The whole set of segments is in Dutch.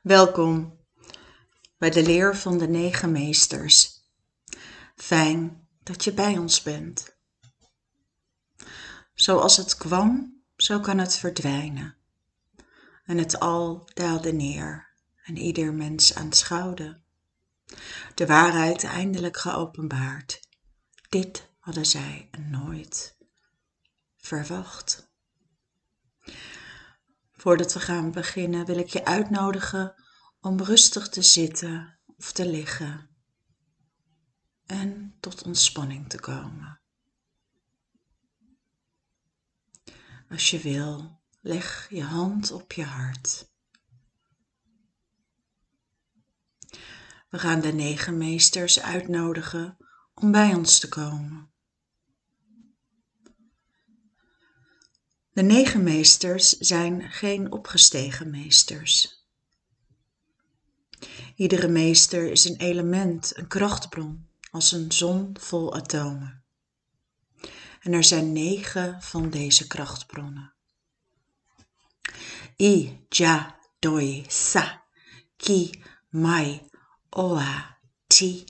Welkom bij de leer van de negen meesters. Fijn dat je bij ons bent. Zoals het kwam, zo kan het verdwijnen. En het al daalde neer en ieder mens aanschouwde. De waarheid eindelijk geopenbaard. Dit hadden zij nooit verwacht. Voordat we gaan beginnen wil ik je uitnodigen om rustig te zitten of te liggen en tot ontspanning te komen. Als je wil, leg je hand op je hart. We gaan de negen meesters uitnodigen om bij ons te komen. De negen meesters zijn geen opgestegen meesters. Iedere meester is een element, een krachtbron, als een zon vol atomen. En er zijn negen van deze krachtbronnen. I, ja, doi, sa, ki, mai, oa, ti,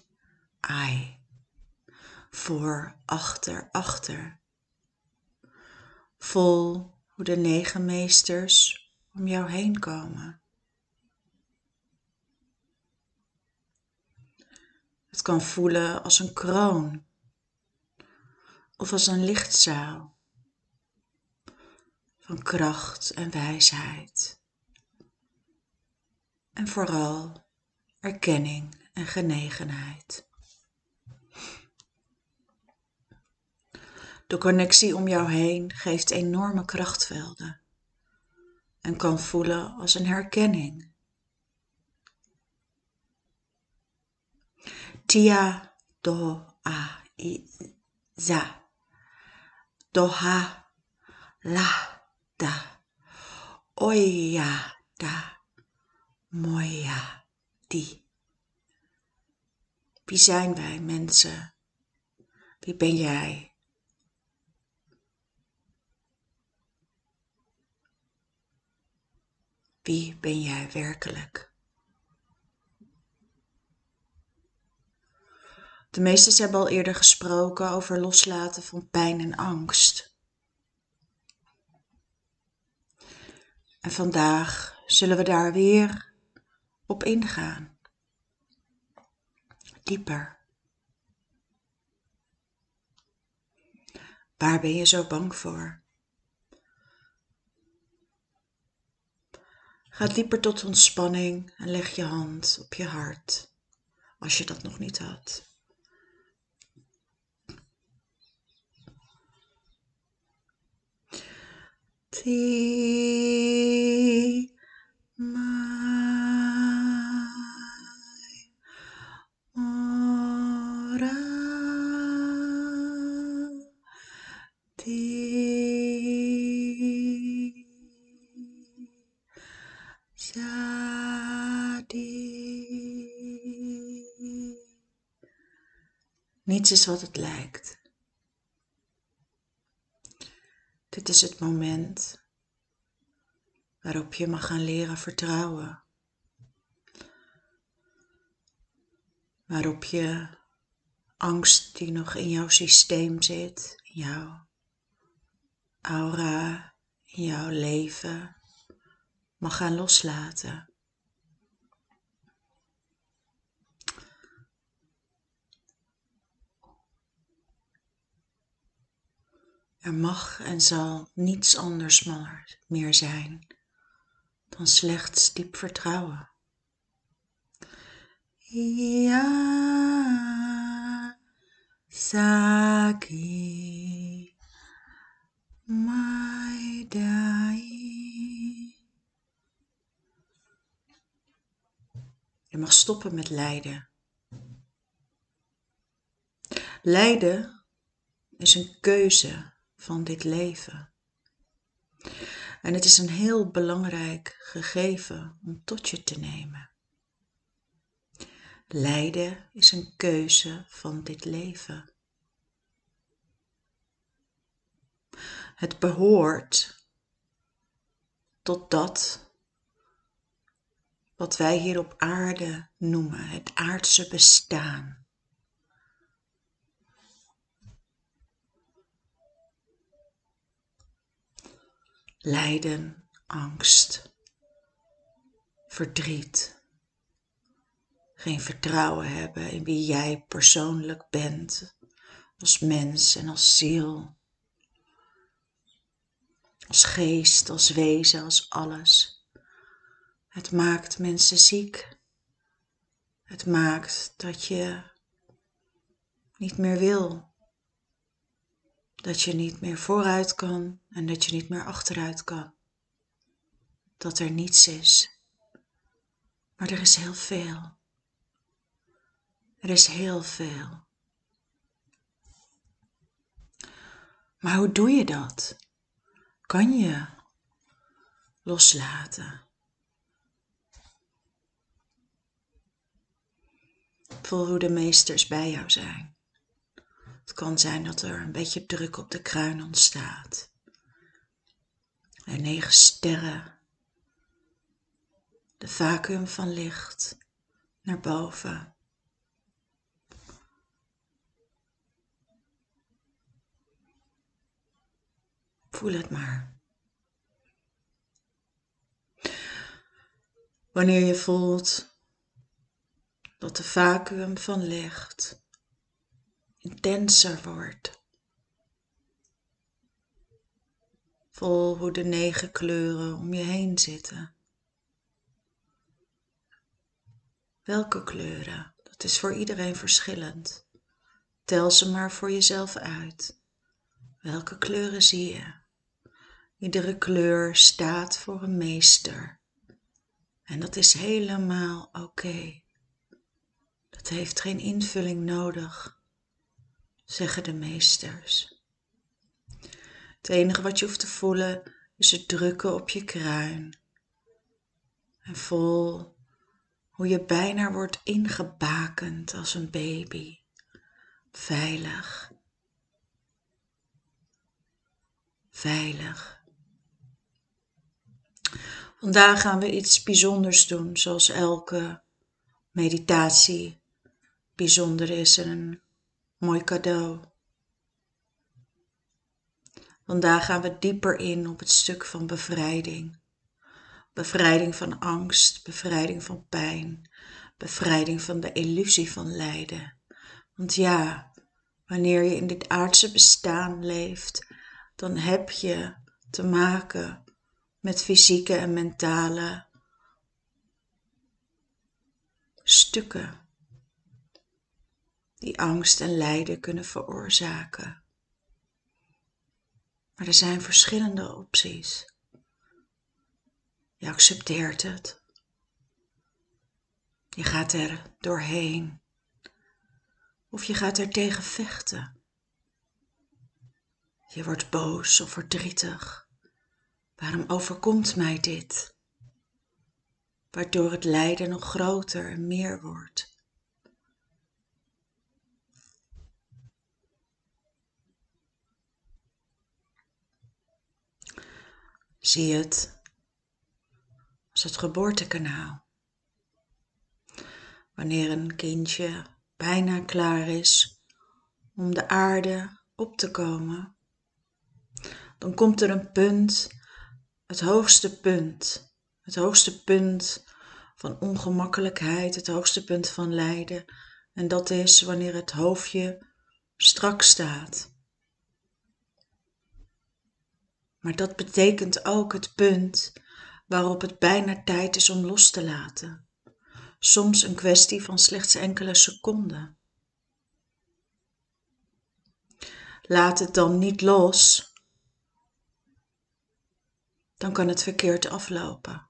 ai. Voor, achter, achter, Vol hoe de negen meesters om jou heen komen. Het kan voelen als een kroon of als een lichtzaal van kracht en wijsheid. En vooral erkenning en genegenheid. De connectie om jou heen geeft enorme krachtvelden en kan voelen als een herkenning. Tia do a i za do ha la da oya da moya di. Wie zijn wij mensen? Wie ben jij? Wie ben jij werkelijk? De meesters hebben al eerder gesproken over loslaten van pijn en angst. En vandaag zullen we daar weer op ingaan. Dieper. Waar ben je zo bang voor? Ga dieper tot ontspanning en leg je hand op je hart, als je dat nog niet had. Ti Niets is wat het lijkt. Dit is het moment waarop je mag gaan leren vertrouwen. Waarop je angst die nog in jouw systeem zit, in jouw aura, in jouw leven, mag gaan loslaten. Er mag en zal niets anders meer zijn dan slechts diep vertrouwen. Ja, Saki, my dai. Je mag stoppen met lijden. Lijden is een keuze van dit leven. En het is een heel belangrijk gegeven om tot je te nemen. Lijden is een keuze van dit leven. Het behoort tot dat wat wij hier op aarde noemen het aardse bestaan. Lijden, angst, verdriet. Geen vertrouwen hebben in wie jij persoonlijk bent, als mens en als ziel. Als geest, als wezen, als alles. Het maakt mensen ziek. Het maakt dat je niet meer wil. Dat je niet meer vooruit kan en dat je niet meer achteruit kan. Dat er niets is. Maar er is heel veel. Er is heel veel. Maar hoe doe je dat? Kan je loslaten? Voel hoe de meesters bij jou zijn. Het kan zijn dat er een beetje druk op de kruin ontstaat. En negen sterren. De vacuüm van licht naar boven. Voel het maar. Wanneer je voelt dat de vacuüm van licht intenser wordt. Voel hoe de negen kleuren om je heen zitten. Welke kleuren? Dat is voor iedereen verschillend. Tel ze maar voor jezelf uit. Welke kleuren zie je? Iedere kleur staat voor een meester. En dat is helemaal oké. Dat heeft geen invulling nodig, zeggen de meesters. Het enige wat je hoeft te voelen is het drukken op je kruin. En voel hoe je bijna wordt ingebakend als een baby. Veilig. Veilig. Vandaag gaan we iets bijzonders doen, zoals elke meditatie bijzonder is en een mooi cadeau. Vandaag gaan we dieper in op het stuk van bevrijding. Bevrijding van angst, bevrijding van pijn, bevrijding van de illusie van lijden. Want ja, wanneer je in dit aardse bestaan leeft, dan heb je te maken met fysieke en mentale stukken die angst en lijden kunnen veroorzaken. Maar er zijn verschillende opties. Je accepteert het. Je gaat er doorheen. Of je gaat er tegen vechten. Je wordt boos of verdrietig. Waarom overkomt mij dit? Waardoor het lijden nog groter en meer wordt. Zie het als het geboortekanaal. Wanneer een kindje bijna klaar is om de aarde op te komen, dan komt er een punt het hoogste punt, het hoogste punt van ongemakkelijkheid, het hoogste punt van lijden. En dat is wanneer het hoofdje strak staat. Maar dat betekent ook het punt waarop het bijna tijd is om los te laten. Soms een kwestie van slechts enkele seconden. Laat het dan niet los dan kan het verkeerd aflopen.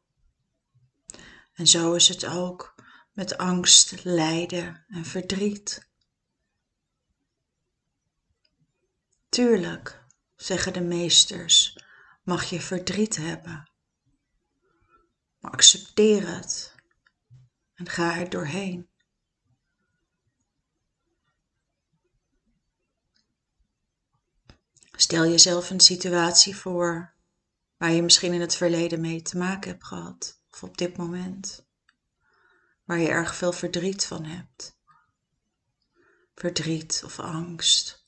En zo is het ook met angst, lijden en verdriet. Tuurlijk, zeggen de meesters, mag je verdriet hebben. Maar accepteer het en ga er doorheen. Stel jezelf een situatie voor waar je misschien in het verleden mee te maken hebt gehad, of op dit moment. waar je erg veel verdriet van hebt. Verdriet of angst,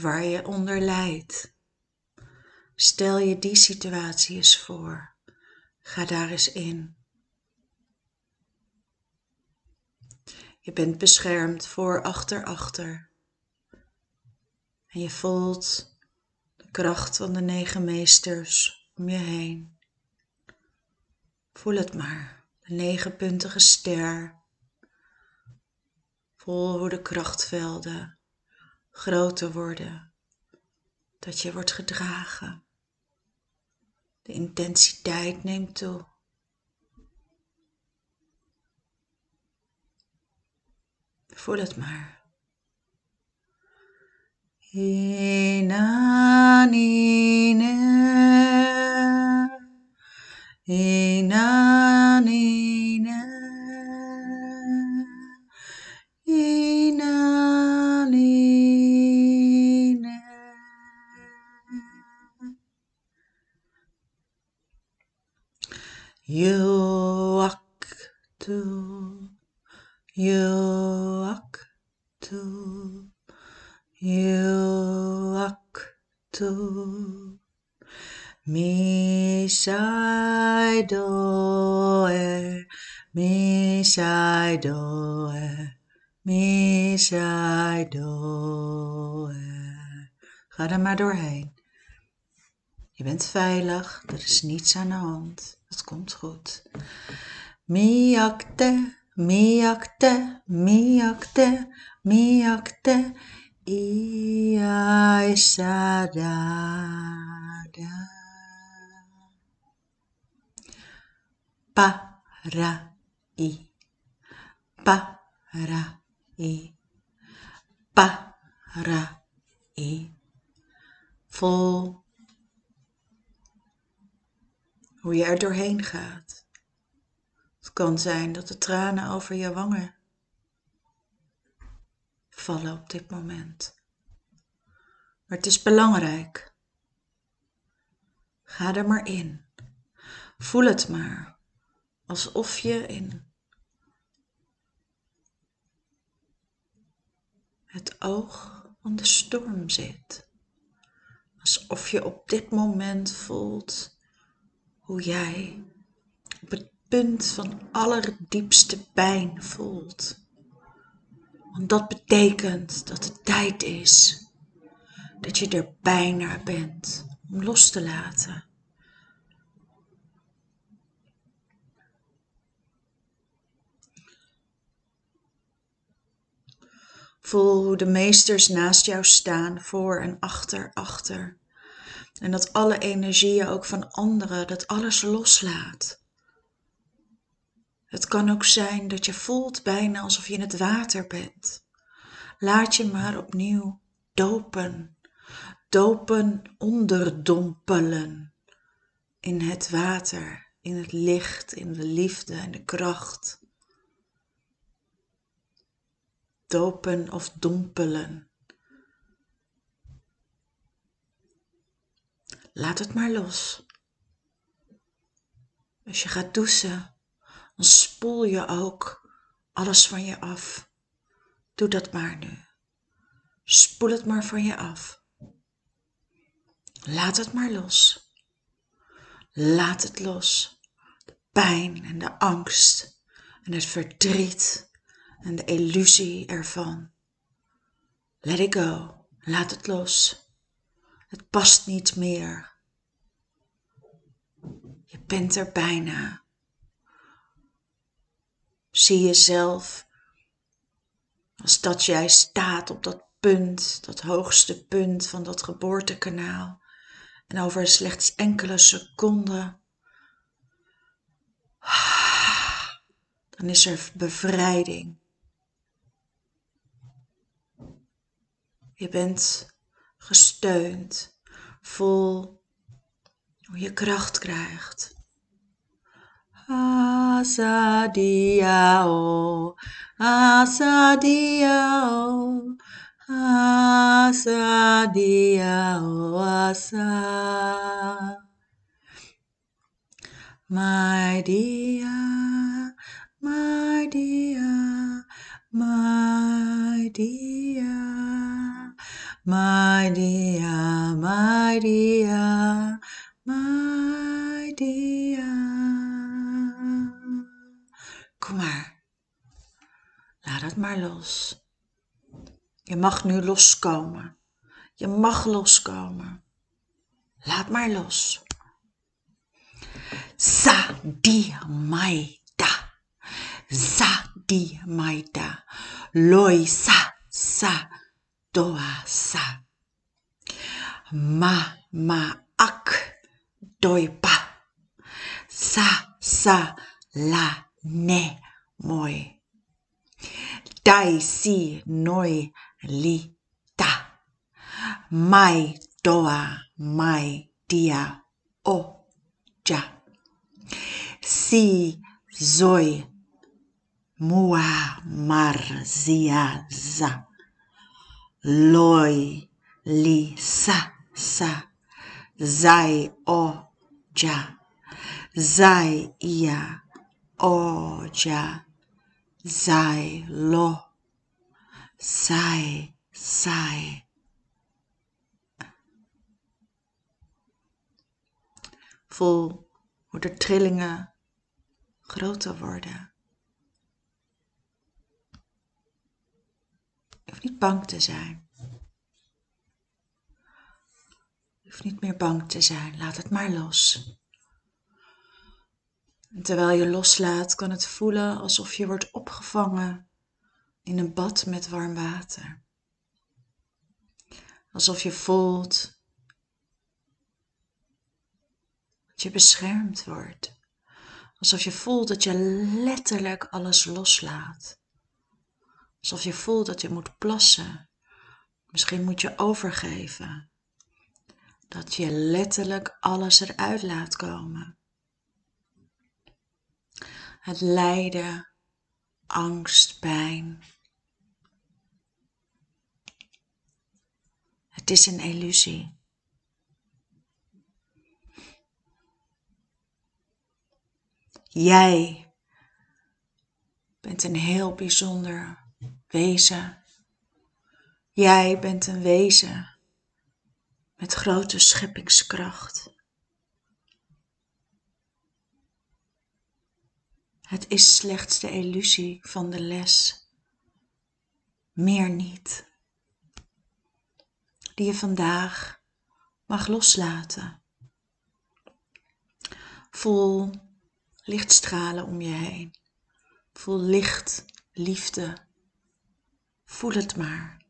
waar je onder lijdt. Stel je die situatie eens voor. Ga daar eens in. Je bent beschermd voor, achter, achter. En je voelt de kracht van de negen meesters om je heen. Voel het maar, de negenpuntige ster. Voel hoe de krachtvelden groter worden, dat je wordt gedragen. De intensiteit neemt toe. Voel het maar. Inanine, inanine, Ga er maar doorheen. Je bent veilig, er is niets aan de hand. Het komt goed. Miakte, miakte, miakte, miakte, ia isadada. Para-i, para-i, para-i. Vol hoe je er doorheen gaat. Het kan zijn dat de tranen over je wangen vallen op dit moment. Maar het is belangrijk. Ga er maar in. Voel het maar alsof je in het oog van de storm zit. Alsof je op dit moment voelt hoe jij op het punt van allerdiepste pijn voelt. Want dat betekent dat het tijd is dat je er bijna bent om los te laten. Voel hoe de meesters naast jou staan, voor en achter, achter. En dat alle energieën ook van anderen, dat alles loslaat. Het kan ook zijn dat je voelt bijna alsof je in het water bent. Laat je maar opnieuw dopen, dopen, onderdompelen in het water, in het licht, in de liefde en de kracht. Dopen of dompelen. Laat het maar los. Als je gaat douchen, dan spoel je ook alles van je af. Doe dat maar nu. Spoel het maar van je af. Laat het maar los. Laat het los. De pijn en de angst en het verdriet en de illusie ervan. Let it go. Laat het los. Het past niet meer. Je bent er bijna. Zie jezelf als dat jij staat op dat punt, dat hoogste punt van dat geboortekanaal. En over slechts enkele seconden, dan is er bevrijding. Je bent gesteund, vol hoe je kracht krijgt. Asadiao, asadiao, asadiao, asa. My dear, my dear, my dear, dear, my dear. Kom maar, laat het maar los. Je mag nu loskomen. Je mag loskomen. Laat maar los. Sa di mai da. Sa di mai da. Loi sa sa doa sa. Ma ma, ak doi pa. Sa sa, la, ne, moi. Dai si noi, li, ta. Mai, doa, mai, dia, o, ja. Si, zoi, mua marzia za. Loi li sa sa. Zai o ja. Zai ia o ja. Zai lo. Sai sai. Voel hoe de trillingen groter worden. Hoeft niet bang te zijn. Je hoeft niet meer bang te zijn. Laat het maar los. Terwijl je loslaat, kan het voelen alsof je wordt opgevangen in een bad met warm water. Alsof je voelt dat je beschermd wordt. Alsof je voelt dat je letterlijk alles loslaat. Alsof je voelt dat je moet plassen. Misschien moet je overgeven. Dat je letterlijk alles eruit laat komen. Het lijden, angst, pijn. Het is een illusie. Jij bent een heel bijzonder wezen. Jij bent een wezen met grote scheppingskracht. Het is slechts de illusie van de les, meer niet, die je vandaag mag loslaten. Voel lichtstralen om je heen. Voel licht, liefde. Voel het maar.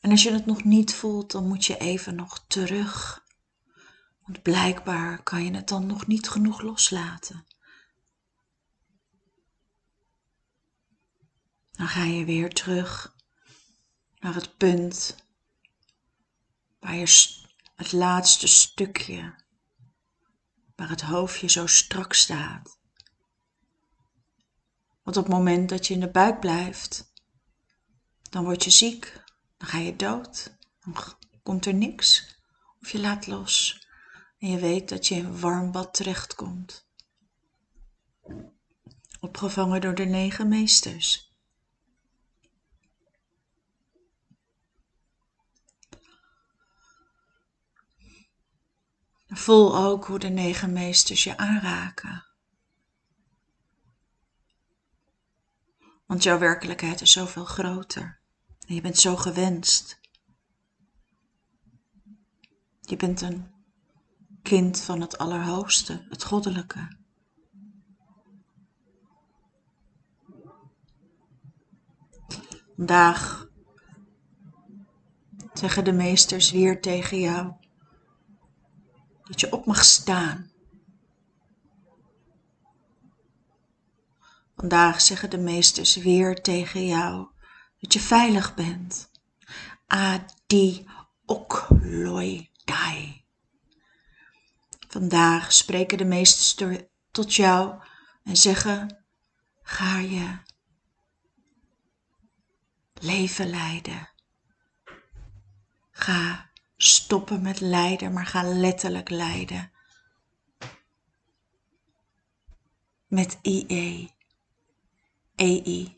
En als je het nog niet voelt, dan moet je even nog terug. Want blijkbaar kan je het dan nog niet genoeg loslaten. Dan ga je weer terug naar het punt waar je het laatste stukje, waar het hoofdje zo strak staat. Want op het moment dat je in de buik blijft, dan word je ziek, dan ga je dood, dan komt er niks. Of je laat los en je weet dat je in een warm bad terechtkomt. Opgevangen door de negen meesters. Voel ook hoe de negen meesters je aanraken. Want jouw werkelijkheid is zoveel groter. En je bent zo gewenst. Je bent een kind van het Allerhoogste, het Goddelijke. Vandaag zeggen de meesters weer tegen jou dat je op mag staan. Vandaag zeggen de meesters weer tegen jou dat je veilig bent. Adi okloi dai. Vandaag spreken de meesters tot jou en zeggen: ga je leven leiden. Ga stoppen met lijden, maar ga letterlijk lijden. met IE, EI.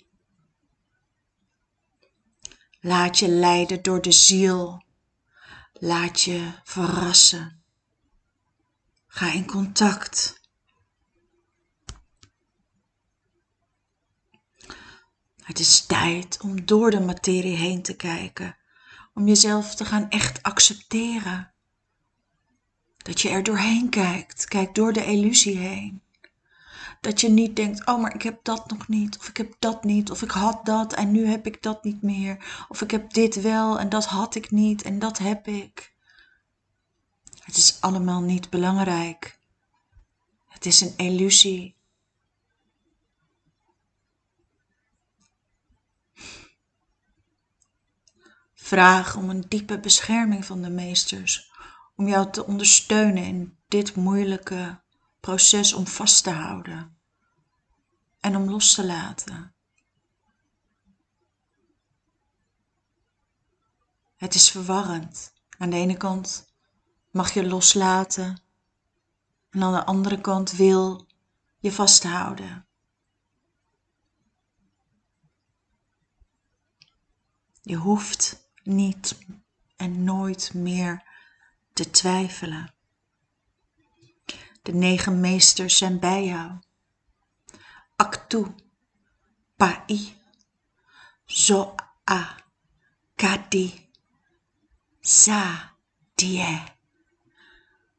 Laat je leiden door de ziel. Laat je verrassen. Ga in contact. Het is tijd om door de materie heen te kijken, om jezelf te gaan echt accepteren. Dat je er doorheen kijkt, kijk door de illusie heen. Dat je niet denkt, oh maar ik heb dat nog niet, of ik heb dat niet, of ik had dat en nu heb ik dat niet meer, of ik heb dit wel en dat had ik niet en dat heb ik. Het is allemaal niet belangrijk. Het is een illusie. Vraag om een diepe bescherming van de meesters, om jou te ondersteunen in dit moeilijke proces om vast te houden en om los te laten. Het is verwarrend. Aan de ene kant mag je loslaten en aan de andere kant wil je vasthouden. Je hoeft niet en nooit meer te twijfelen. De negen meesters zijn bij jou. Actu, pai, zoa, kadi, sa, die,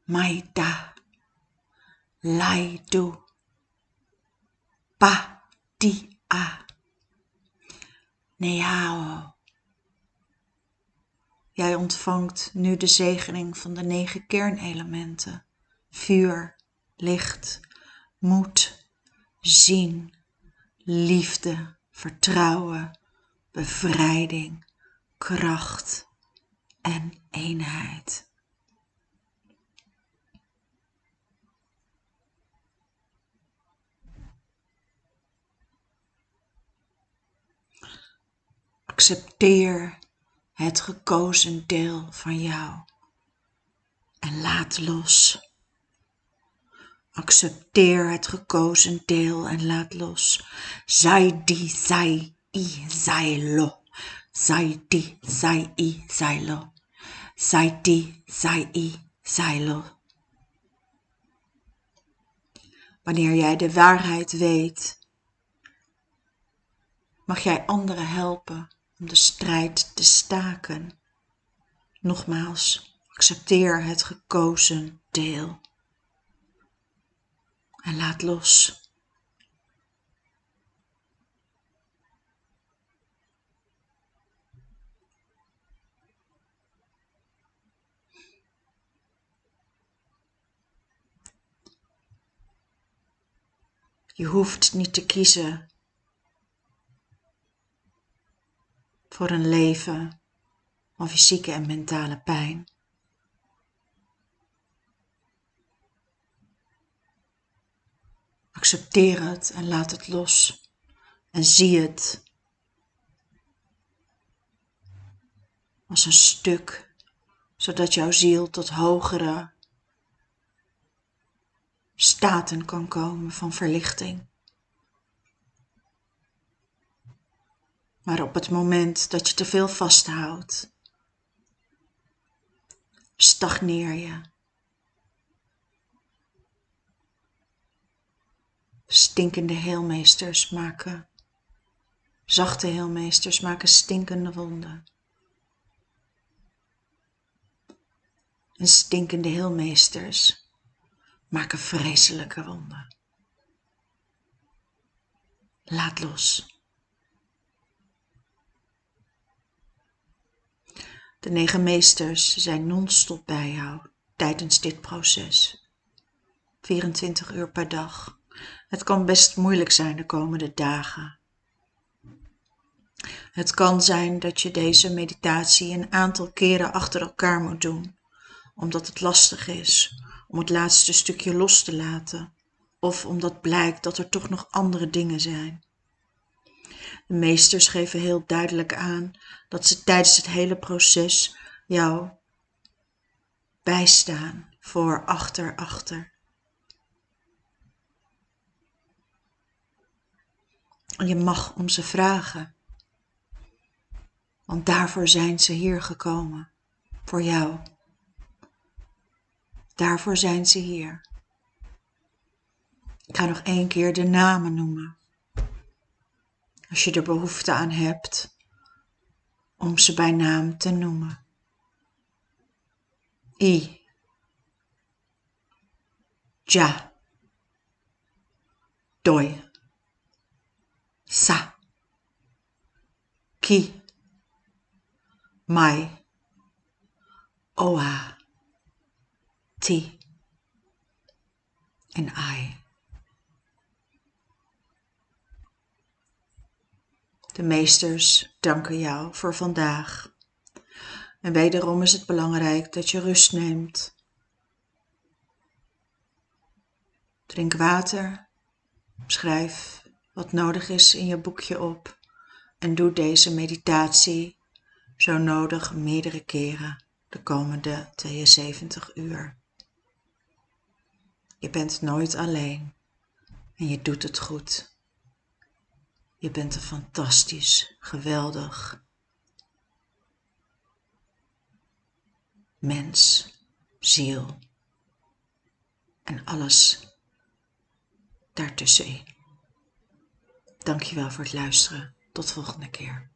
maida, laidu, pa, di, a, neao. Jij ontvangt nu de zegening van de negen kernelementen. Vuur, licht, moed, zien, liefde, vertrouwen, bevrijding, kracht en eenheid. Accepteer het gekozen deel van jou en laat los. Accepteer het gekozen deel en laat los. Zij die, zij i, zij lo. Zij die, zij i, zij lo. Zij die, zij i, zij lo. Wanneer jij de waarheid weet, mag jij anderen helpen om de strijd te staken. Nogmaals, accepteer het gekozen deel. En laat los. Je hoeft niet te kiezen voor een leven van fysieke en mentale pijn. Accepteer het en laat het los en zie het als een stuk, zodat jouw ziel tot hogere staten kan komen van verlichting. Maar op het moment dat je te veel vasthoudt, stagneer je. Stinkende heelmeesters maken, zachte heelmeesters maken stinkende wonden. En stinkende heelmeesters maken vreselijke wonden. Laat los. De negen meesters zijn non-stop bij jou tijdens dit proces. 24 uur per dag. Het kan best moeilijk zijn de komende dagen. Het kan zijn dat je deze meditatie een aantal keren achter elkaar moet doen, omdat het lastig is om het laatste stukje los te laten, of omdat blijkt dat er toch nog andere dingen zijn. De meesters geven heel duidelijk aan dat ze tijdens het hele proces jou bijstaan voor achter achter. Je mag om ze vragen. Want daarvoor zijn ze hier gekomen. Voor jou. Daarvoor zijn ze hier. Ik ga nog één keer de namen noemen. Als je er behoefte aan hebt om ze bij naam te noemen. I. Ja. Doi. Sa. Ki. Mai. Oa. Ti. En I. De meesters danken jou voor vandaag. En wederom is het belangrijk dat je rust neemt. Drink water, schrijf wat nodig is in je boekje op en doe deze meditatie zo nodig meerdere keren de komende 72 uur. Je bent nooit alleen en je doet het goed. Je bent een fantastisch, geweldig mens, ziel en alles daartussenin. Dankjewel voor het luisteren. Tot volgende keer.